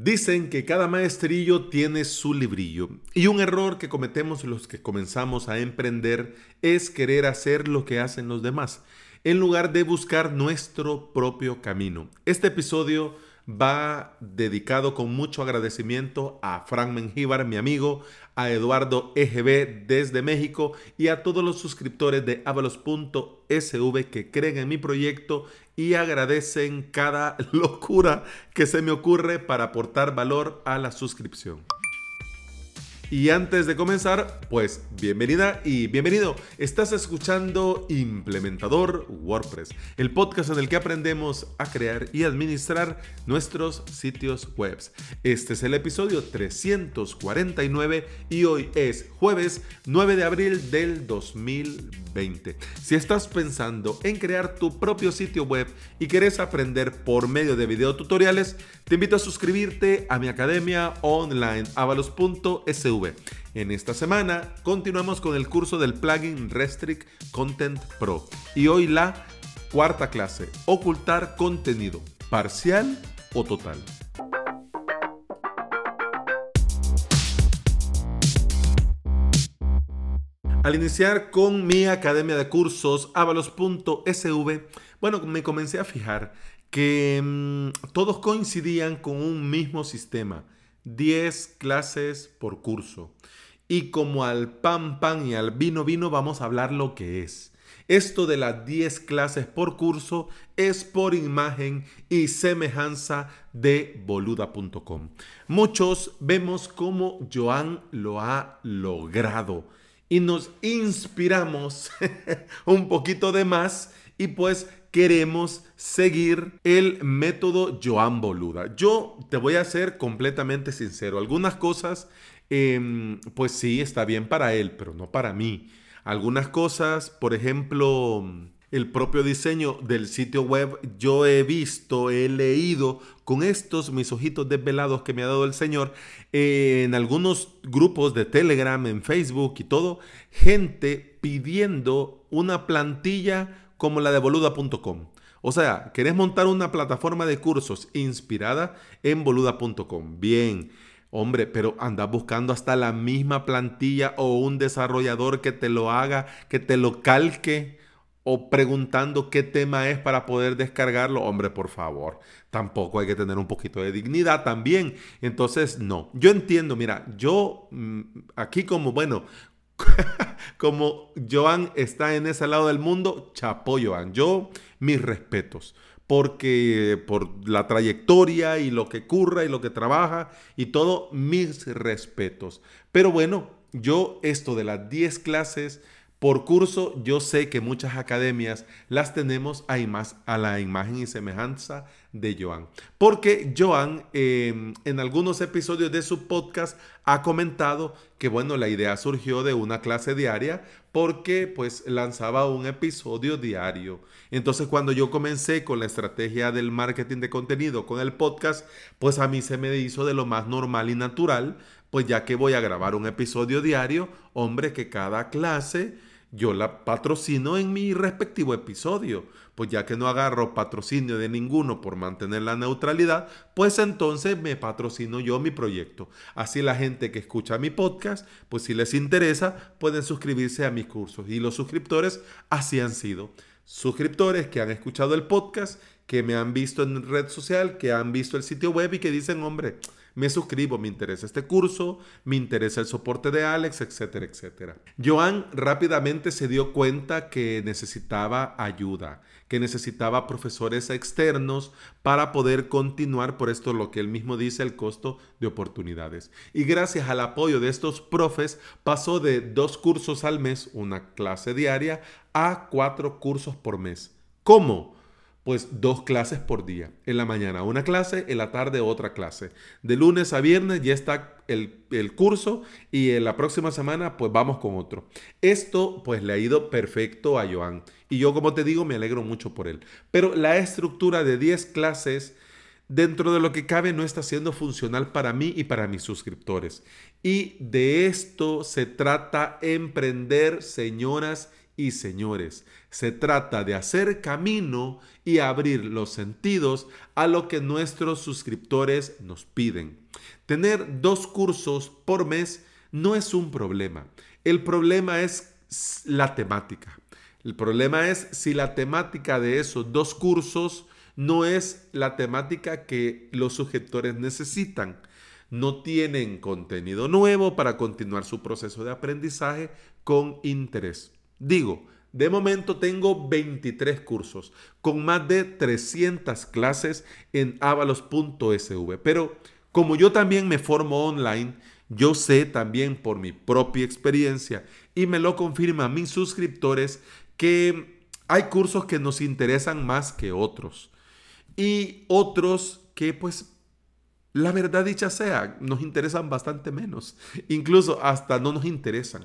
Dicen que cada maestrillo tiene su librillo y un error que cometemos los que comenzamos a emprender es querer hacer lo que hacen los demás en lugar de buscar nuestro propio camino. Este episodio va dedicado con mucho agradecimiento a Frank Mengíbar, mi amigo, a Eduardo EGB desde México y a todos los suscriptores de avalos.sv que creen en mi proyecto y agradecen cada locura que se me ocurre para aportar valor a la suscripción. Y antes de comenzar, pues bienvenida y bienvenido. Estás escuchando Implementador WordPress, el podcast en el que aprendemos a crear y administrar nuestros sitios web. Este es el episodio 349 y hoy es jueves 9 de abril del 2020. Si estás pensando en crear tu propio sitio web y quieres aprender por medio de videotutoriales, te invito a suscribirte a mi academia online avalos.su en esta semana continuamos con el curso del plugin Restrict Content Pro y hoy la cuarta clase, ocultar contenido, parcial o total. Al iniciar con mi academia de cursos avalos.sv, bueno, me comencé a fijar que mm, todos coincidían con un mismo sistema 10 clases por curso. Y como al pan pan y al vino vino vamos a hablar lo que es. Esto de las 10 clases por curso es por imagen y semejanza de boluda.com. Muchos vemos cómo Joan lo ha logrado y nos inspiramos un poquito de más y pues queremos seguir el método Joan Boluda. Yo te voy a ser completamente sincero. Algunas cosas, em, pues sí, está bien para él, pero no para mí. Algunas cosas, por ejemplo, el propio diseño del sitio web, yo he visto, he leído con estos mis ojitos desvelados que me ha dado el Señor en algunos grupos de Telegram, en Facebook y todo, gente pidiendo una plantilla como la de boluda.com. O sea, ¿querés montar una plataforma de cursos inspirada en boluda.com? Bien, hombre, pero andás buscando hasta la misma plantilla o un desarrollador que te lo haga, que te lo calque o preguntando qué tema es para poder descargarlo. Hombre, por favor, tampoco hay que tener un poquito de dignidad también. Entonces, no, yo entiendo, mira, yo mm, aquí como, bueno, como Joan está en ese lado del mundo, chapo Joan. Yo, mis respetos. Porque por la trayectoria y lo que curra y lo que trabaja y todo, mis respetos. Pero bueno, yo esto de las 10 clases por curso, yo sé que muchas academias las tenemos a, a la imagen y semejanza de Joan. Porque Joan em, en algunos episodios de su podcast ha comentado que, bueno, la idea surgió de una clase diaria porque pues lanzaba un episodio diario. Entonces cuando yo comencé con la estrategia del marketing de contenido con el podcast, pues a mí se me hizo de lo más normal y natural, pues ya que voy a grabar un episodio diario, hombre, que cada clase yo la patrocino en mi respectivo episodio. Pues ya que no agarro patrocinio de ninguno por mantener la neutralidad, pues entonces me patrocino yo mi proyecto. Así la gente que escucha mi podcast, pues si les interesa, pueden suscribirse a mis cursos. Y los suscriptores así han sido. Suscriptores que han escuchado el podcast, que me han visto en red social, que han visto el sitio web y que dicen, hombre, me suscribo, me interesa este curso, me interesa el soporte de Alex, etcétera, etcétera. Joan rápidamente se dio cuenta que necesitaba ayuda, que necesitaba profesores externos para poder continuar, por esto lo que él mismo dice, el costo de oportunidades. Y gracias al apoyo de estos profes, pasó de dos cursos al mes, una clase diaria, a cuatro cursos por mes. ¿Cómo? Pues dos clases por día. En la mañana una clase, en la tarde otra clase. De lunes a viernes ya está el, el, curso y en la próxima semana pues vamos con otro. Esto pues le ha ido perfecto a Joan y yo como te digo me alegro mucho por él. Pero la estructura de 10 clases dentro de lo que cabe no está siendo funcional para mí y para mis suscriptores. Y de esto se trata emprender, señoras y señores. Se trata de hacer camino y abrir los sentidos a lo que nuestros suscriptores nos piden. Tener dos cursos por mes no es un problema. El problema es la temática. El problema es si la temática de esos dos cursos no es la temática que los suscriptores necesitan. No tienen contenido nuevo para continuar su proceso de aprendizaje con interés. Digo, de momento tengo 23 cursos con más de 300 clases en avalos.sv. Pero como yo también me formo online, yo sé también por mi propia experiencia y me lo confirman mis suscriptores que hay cursos que nos interesan más que otros y otros que pues la verdad dicha sea, nos interesan bastante menos. Incluso hasta no nos interesan.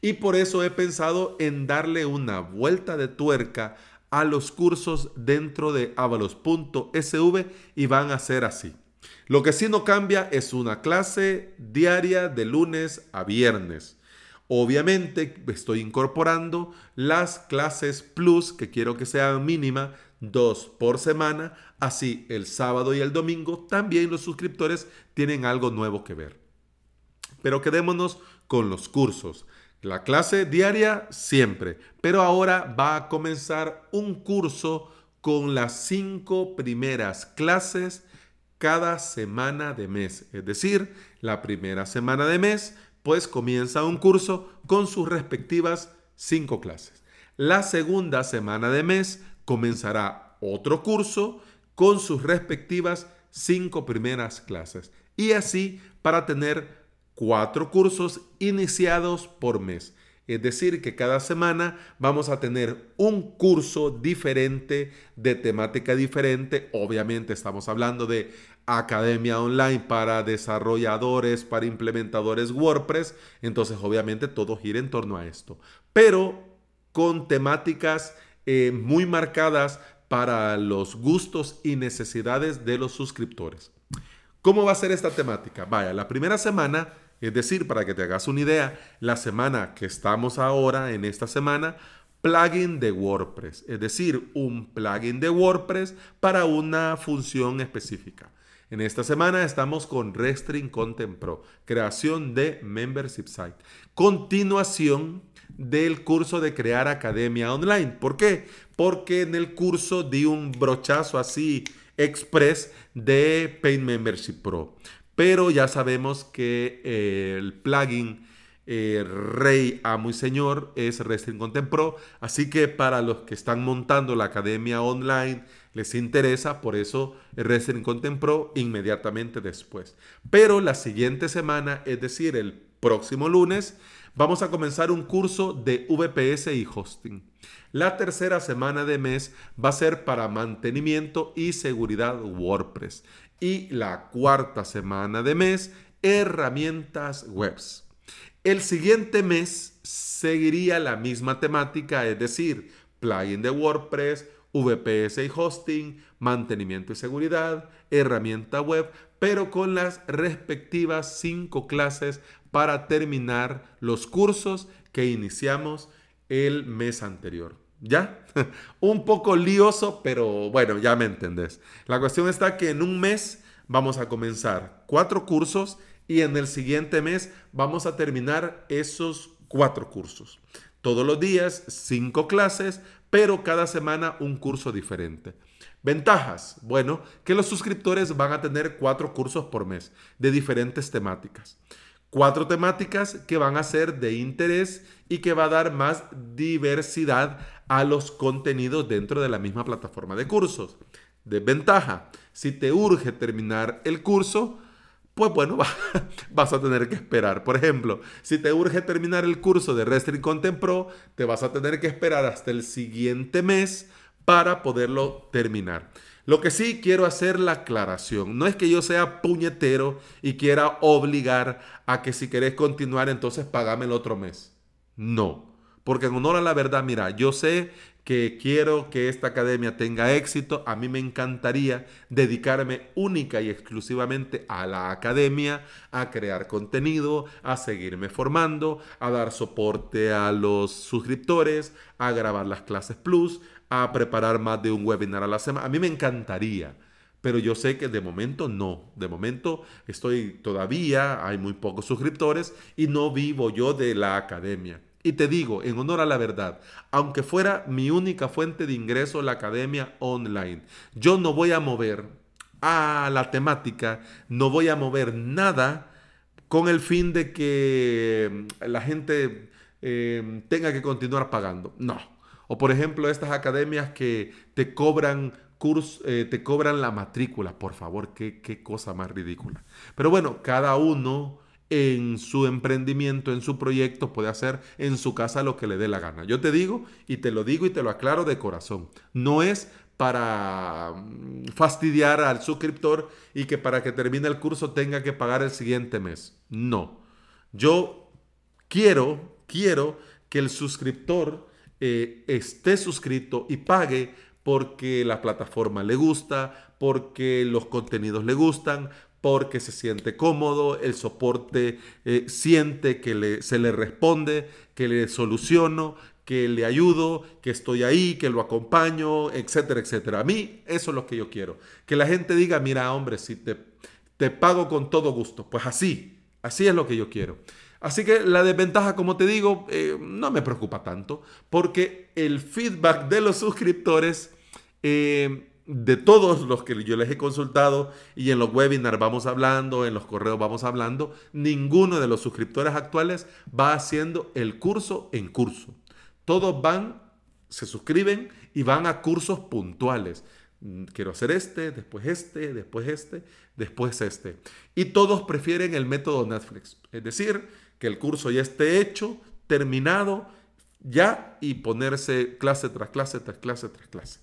Y por eso he pensado en darle una vuelta de tuerca a los cursos dentro de avalos.sv y van a ser así. Lo que sí no cambia es una clase diaria de lunes a viernes. Obviamente estoy incorporando las clases plus que quiero que sean mínima dos por semana. Así el sábado y el domingo también los suscriptores tienen algo nuevo que ver. Pero quedémonos con los cursos. La clase diaria siempre, pero ahora va a comenzar un curso con las cinco primeras clases cada semana de mes. Es decir, la primera semana de mes, pues comienza un curso con sus respectivas cinco clases. La segunda semana de mes comenzará otro curso con sus respectivas cinco primeras clases. Y así para tener cuatro cursos iniciados por mes. Es decir, que cada semana vamos a tener un curso diferente de temática diferente. Obviamente estamos hablando de academia online para desarrolladores, para implementadores WordPress. Entonces, obviamente todo gira en torno a esto. Pero con temáticas eh, muy marcadas para los gustos y necesidades de los suscriptores. ¿Cómo va a ser esta temática? Vaya, la primera semana, es decir, para que te hagas una idea, la semana que estamos ahora, en esta semana, plugin de WordPress, es decir, un plugin de WordPress para una función específica. En esta semana estamos con Restring Content Pro, creación de Membership Site. Continuación del curso de crear academia online. ¿Por qué? Porque en el curso di un brochazo así express de Paint Membership Pro. Pero ya sabemos que eh, el plugin eh, Rey Amo y Señor es Restring Content Pro. Así que para los que están montando la academia online, les interesa, por eso Restring Content Pro inmediatamente después. Pero la siguiente semana, es decir, el próximo lunes, Vamos a comenzar un curso de VPS y hosting. La tercera semana de mes va a ser para mantenimiento y seguridad WordPress. Y la cuarta semana de mes, herramientas webs. El siguiente mes seguiría la misma temática, es decir, plugin de WordPress, VPS y hosting, mantenimiento y seguridad, herramienta web, pero con las respectivas cinco clases para terminar los cursos que iniciamos el mes anterior. ¿Ya? un poco lioso, pero bueno, ya me entendés. La cuestión está que en un mes vamos a comenzar cuatro cursos y en el siguiente mes vamos a terminar esos cuatro cursos. Todos los días, cinco clases, pero cada semana un curso diferente. Ventajas. Bueno, que los suscriptores van a tener cuatro cursos por mes de diferentes temáticas cuatro temáticas que van a ser de interés y que va a dar más diversidad a los contenidos dentro de la misma plataforma de cursos. Desventaja, si te urge terminar el curso, pues bueno, vas a tener que esperar. Por ejemplo, si te urge terminar el curso de Restring Content Pro, te vas a tener que esperar hasta el siguiente mes para poderlo terminar. Lo que sí quiero hacer la aclaración, no es que yo sea puñetero y quiera obligar a que si querés continuar entonces pagame el otro mes. No, Porque en honor a la verdad, mira, yo sé que quiero que esta academia tenga éxito. A mí me encantaría dedicarme única y exclusivamente a la academia, a crear contenido, a seguirme formando, a dar soporte a los suscriptores, a grabar las clases plus, a preparar más de un webinar a la semana. A mí me encantaría. Pero yo sé que de momento no. De momento estoy todavía, hay muy pocos suscriptores y no vivo yo de la academia. Y te digo, en honor a la verdad, aunque fuera mi única fuente de ingreso la academia online, yo no voy a mover a la temática, no voy a mover nada con el fin de que mm, la gente eh, tenga que continuar pagando. No. O por ejemplo, estas academias que te cobran curso, eh, te cobran la matrícula. Por favor, qué, qué cosa más ridícula. Pero bueno, cada uno en su emprendimiento, en su proyecto, puede hacer en su casa lo que le dé la gana. Yo te digo y te lo digo y te lo aclaro de corazón. No es para mm, fastidiar al suscriptor y que para que termine el curso tenga que pagar el siguiente mes. No. Yo quiero, quiero que el suscriptor eh, esté suscrito y pague porque la plataforma le gusta, porque los contenidos le gustan, porque se siente cómodo, el soporte eh, siente que se le responde, que le soluciono, que le ayudo, que estoy ahí, que lo acompaño, etcétera, etcétera. A mí eso es lo que yo quiero. Que la gente diga, mira, hombre, si te, te pago con todo gusto. Pues así, así es lo que yo quiero. Así que la desventaja, como te digo, eh, no me preocupa tanto, porque el feedback de los suscriptores... Eh, de todos los que yo les he consultado y en los webinars vamos hablando, en los correos vamos hablando, ninguno de los suscriptores actuales va haciendo el curso en curso. Todos van, se suscriben y van a cursos puntuales. Mm, quiero hacer este, después este, después este, después este. Y todos prefieren el método Netflix. Es decir, que el curso ya esté hecho, terminado, ya y ponerse clase tras clase, tras clase, tras clase.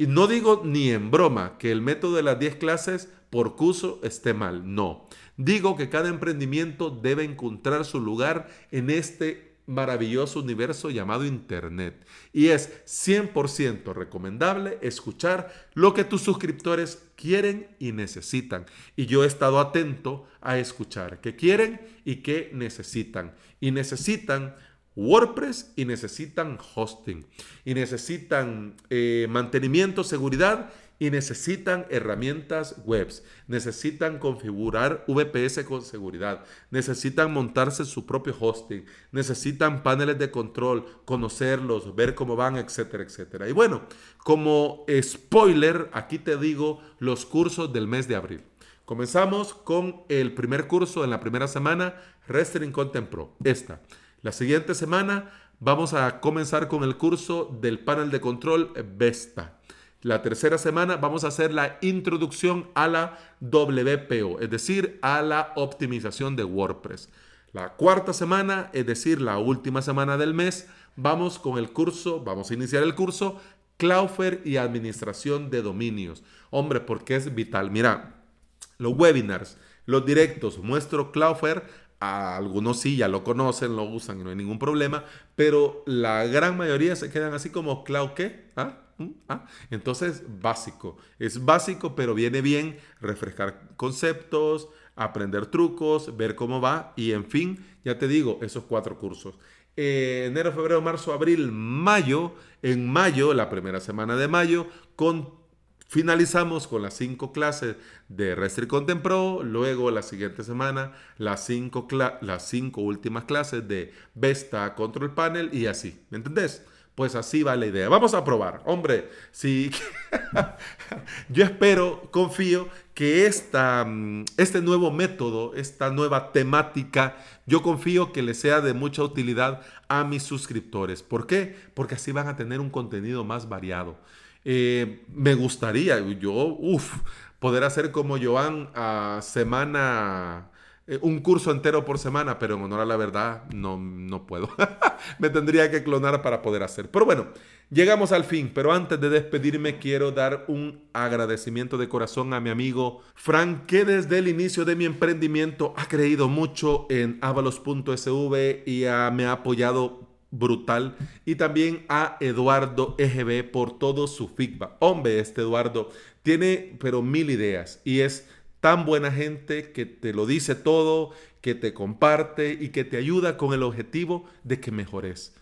Y no digo ni en broma que el método de las 10 clases por curso esté mal, no. Digo que cada emprendimiento debe encontrar su lugar en este maravilloso universo llamado Internet. Y es 100% recomendable escuchar lo que tus suscriptores quieren y necesitan. Y yo he estado atento a escuchar qué quieren y qué necesitan. Y necesitan WordPress y necesitan hosting. Y necesitan eh, mantenimiento, seguridad y necesitan herramientas webs. Necesitan configurar VPS con seguridad. Necesitan montarse su propio hosting. Necesitan paneles de control, conocerlos, ver cómo van, etcétera, etcétera. Y bueno, como spoiler, aquí te digo los cursos del mes de abril. Comenzamos con el primer curso en la primera semana, Restring Content Pro. Esta. La siguiente semana vamos a comenzar con el curso del panel de control Vesta. La tercera semana vamos a hacer la introducción a la WPO, es decir, a la optimización de WordPress. La cuarta semana, es decir, la última semana del mes, vamos con el curso, vamos a iniciar el curso Cloudflare y administración de dominios. Hombre, porque es vital. Mira, los webinars, los directos, muestro Cloudflare algunos sí ya lo conocen, lo usan y no hay ningún problema, pero la gran mayoría se quedan así como cloud qué? ¿Ah? ¿Mm? ¿Ah? Entonces, básico. Es básico, pero viene bien refrescar conceptos, aprender trucos, ver cómo va y en fin, ya te digo, esos cuatro cursos. Eh, enero, febrero, marzo, abril, mayo. En mayo, la primera semana de mayo, con Finalizamos con las cinco clases de Restrict Content Pro, luego la siguiente semana las cinco, las cinco últimas clases de Vesta Control Panel y así, ¿me entendés? Pues así va la idea. Vamos a probar. Hombre, si yo espero, confío que esta, mm, este nuevo método, esta nueva temática, yo confío que le sea de mucha utilidad a mis suscriptores. ¿Por qué? Porque así van a tener un contenido más variado. Eh, me gustaría, yo, uff, poder hacer como Joan a semana, eh, un curso entero por semana, pero en honor a la verdad, no, no puedo. me tendría que clonar para poder hacer. Pero bueno, llegamos al fin, pero antes de despedirme quiero dar un agradecimiento de corazón a mi amigo Frank, que desde el inicio de mi emprendimiento ha creído mucho en avalos.sv y me ha apoyado brutal. Y también a Eduardo EGB por todo su feedback. Hombre, este Eduardo tiene pero mil ideas y es tan buena gente que te lo dice todo, que te comparte y que te ayuda con el objetivo de que mejores.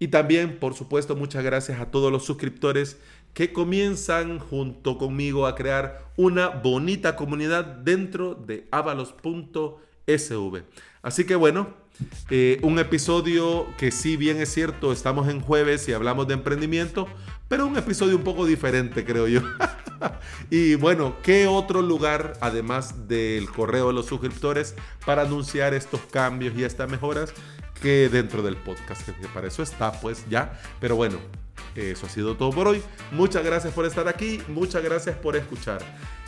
Y también, por supuesto, muchas gracias a todos los suscriptores que comienzan junto conmigo a crear una bonita comunidad dentro de avalos.sv. Así que bueno, eh, un episodio que si bien es cierto, estamos en jueves y hablamos de emprendimiento, pero un episodio un poco diferente, creo yo. y bueno, ¿qué otro lugar, además del correo de los suscriptores, para anunciar estos cambios y estas mejoras que dentro del podcast? Que para eso está, pues ya. Pero bueno, eso ha sido todo por hoy. Muchas gracias por estar aquí. Muchas gracias por escuchar.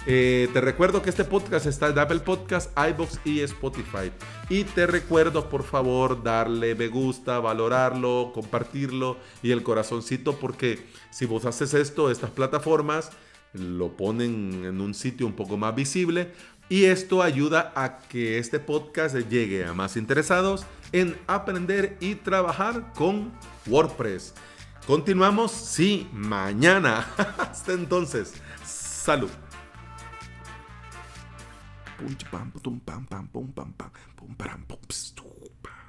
Eh, te recuerdo que este podcast está en Apple Podcast, iBox y Spotify. Y te recuerdo, por favor, darle me gusta, valorarlo, compartirlo y el corazoncito, porque si vos haces esto, estas plataformas lo ponen en un sitio un poco más visible y esto ayuda a que este podcast llegue a más interesados en aprender y trabajar con WordPress. Continuamos, sí, mañana. Hasta entonces, salud. Pum, pam, pum, pam, pam, pum, pam, pum, pam, pum, pam,